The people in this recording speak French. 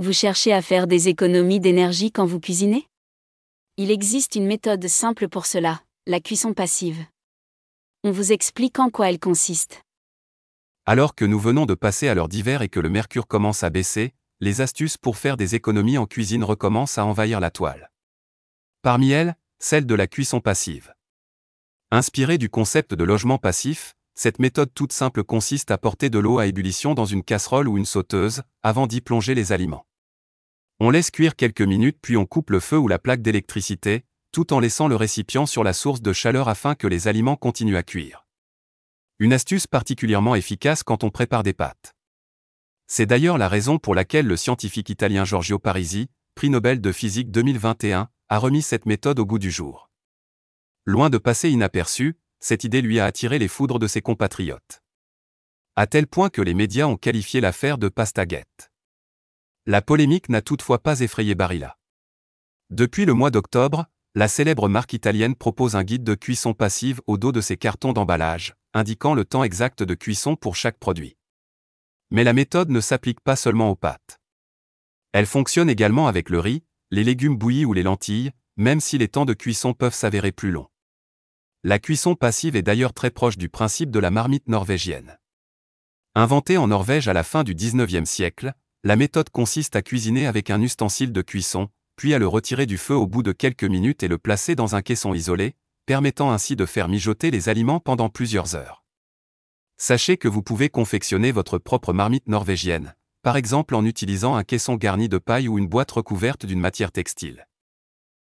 Vous cherchez à faire des économies d'énergie quand vous cuisinez? Il existe une méthode simple pour cela, la cuisson passive. On vous explique en quoi elle consiste. Alors que nous venons de passer à l'heure d'hiver et que le mercure commence à baisser, les astuces pour faire des économies en cuisine recommencent à envahir la toile. Parmi elles, celle de la cuisson passive. Inspirée du concept de logement passif, cette méthode toute simple consiste à porter de l'eau à ébullition dans une casserole ou une sauteuse, avant d'y plonger les aliments. On laisse cuire quelques minutes puis on coupe le feu ou la plaque d'électricité, tout en laissant le récipient sur la source de chaleur afin que les aliments continuent à cuire. Une astuce particulièrement efficace quand on prépare des pâtes. C'est d'ailleurs la raison pour laquelle le scientifique italien Giorgio Parisi, prix Nobel de physique 2021, a remis cette méthode au goût du jour. Loin de passer inaperçu, cette idée lui a attiré les foudres de ses compatriotes. À tel point que les médias ont qualifié l'affaire de pastaguette. La polémique n'a toutefois pas effrayé Barilla. Depuis le mois d'octobre, la célèbre marque italienne propose un guide de cuisson passive au dos de ses cartons d'emballage, indiquant le temps exact de cuisson pour chaque produit. Mais la méthode ne s'applique pas seulement aux pâtes. Elle fonctionne également avec le riz, les légumes bouillis ou les lentilles, même si les temps de cuisson peuvent s'avérer plus longs. La cuisson passive est d'ailleurs très proche du principe de la marmite norvégienne. Inventée en Norvège à la fin du 19e siècle, la méthode consiste à cuisiner avec un ustensile de cuisson, puis à le retirer du feu au bout de quelques minutes et le placer dans un caisson isolé, permettant ainsi de faire mijoter les aliments pendant plusieurs heures. Sachez que vous pouvez confectionner votre propre marmite norvégienne, par exemple en utilisant un caisson garni de paille ou une boîte recouverte d'une matière textile.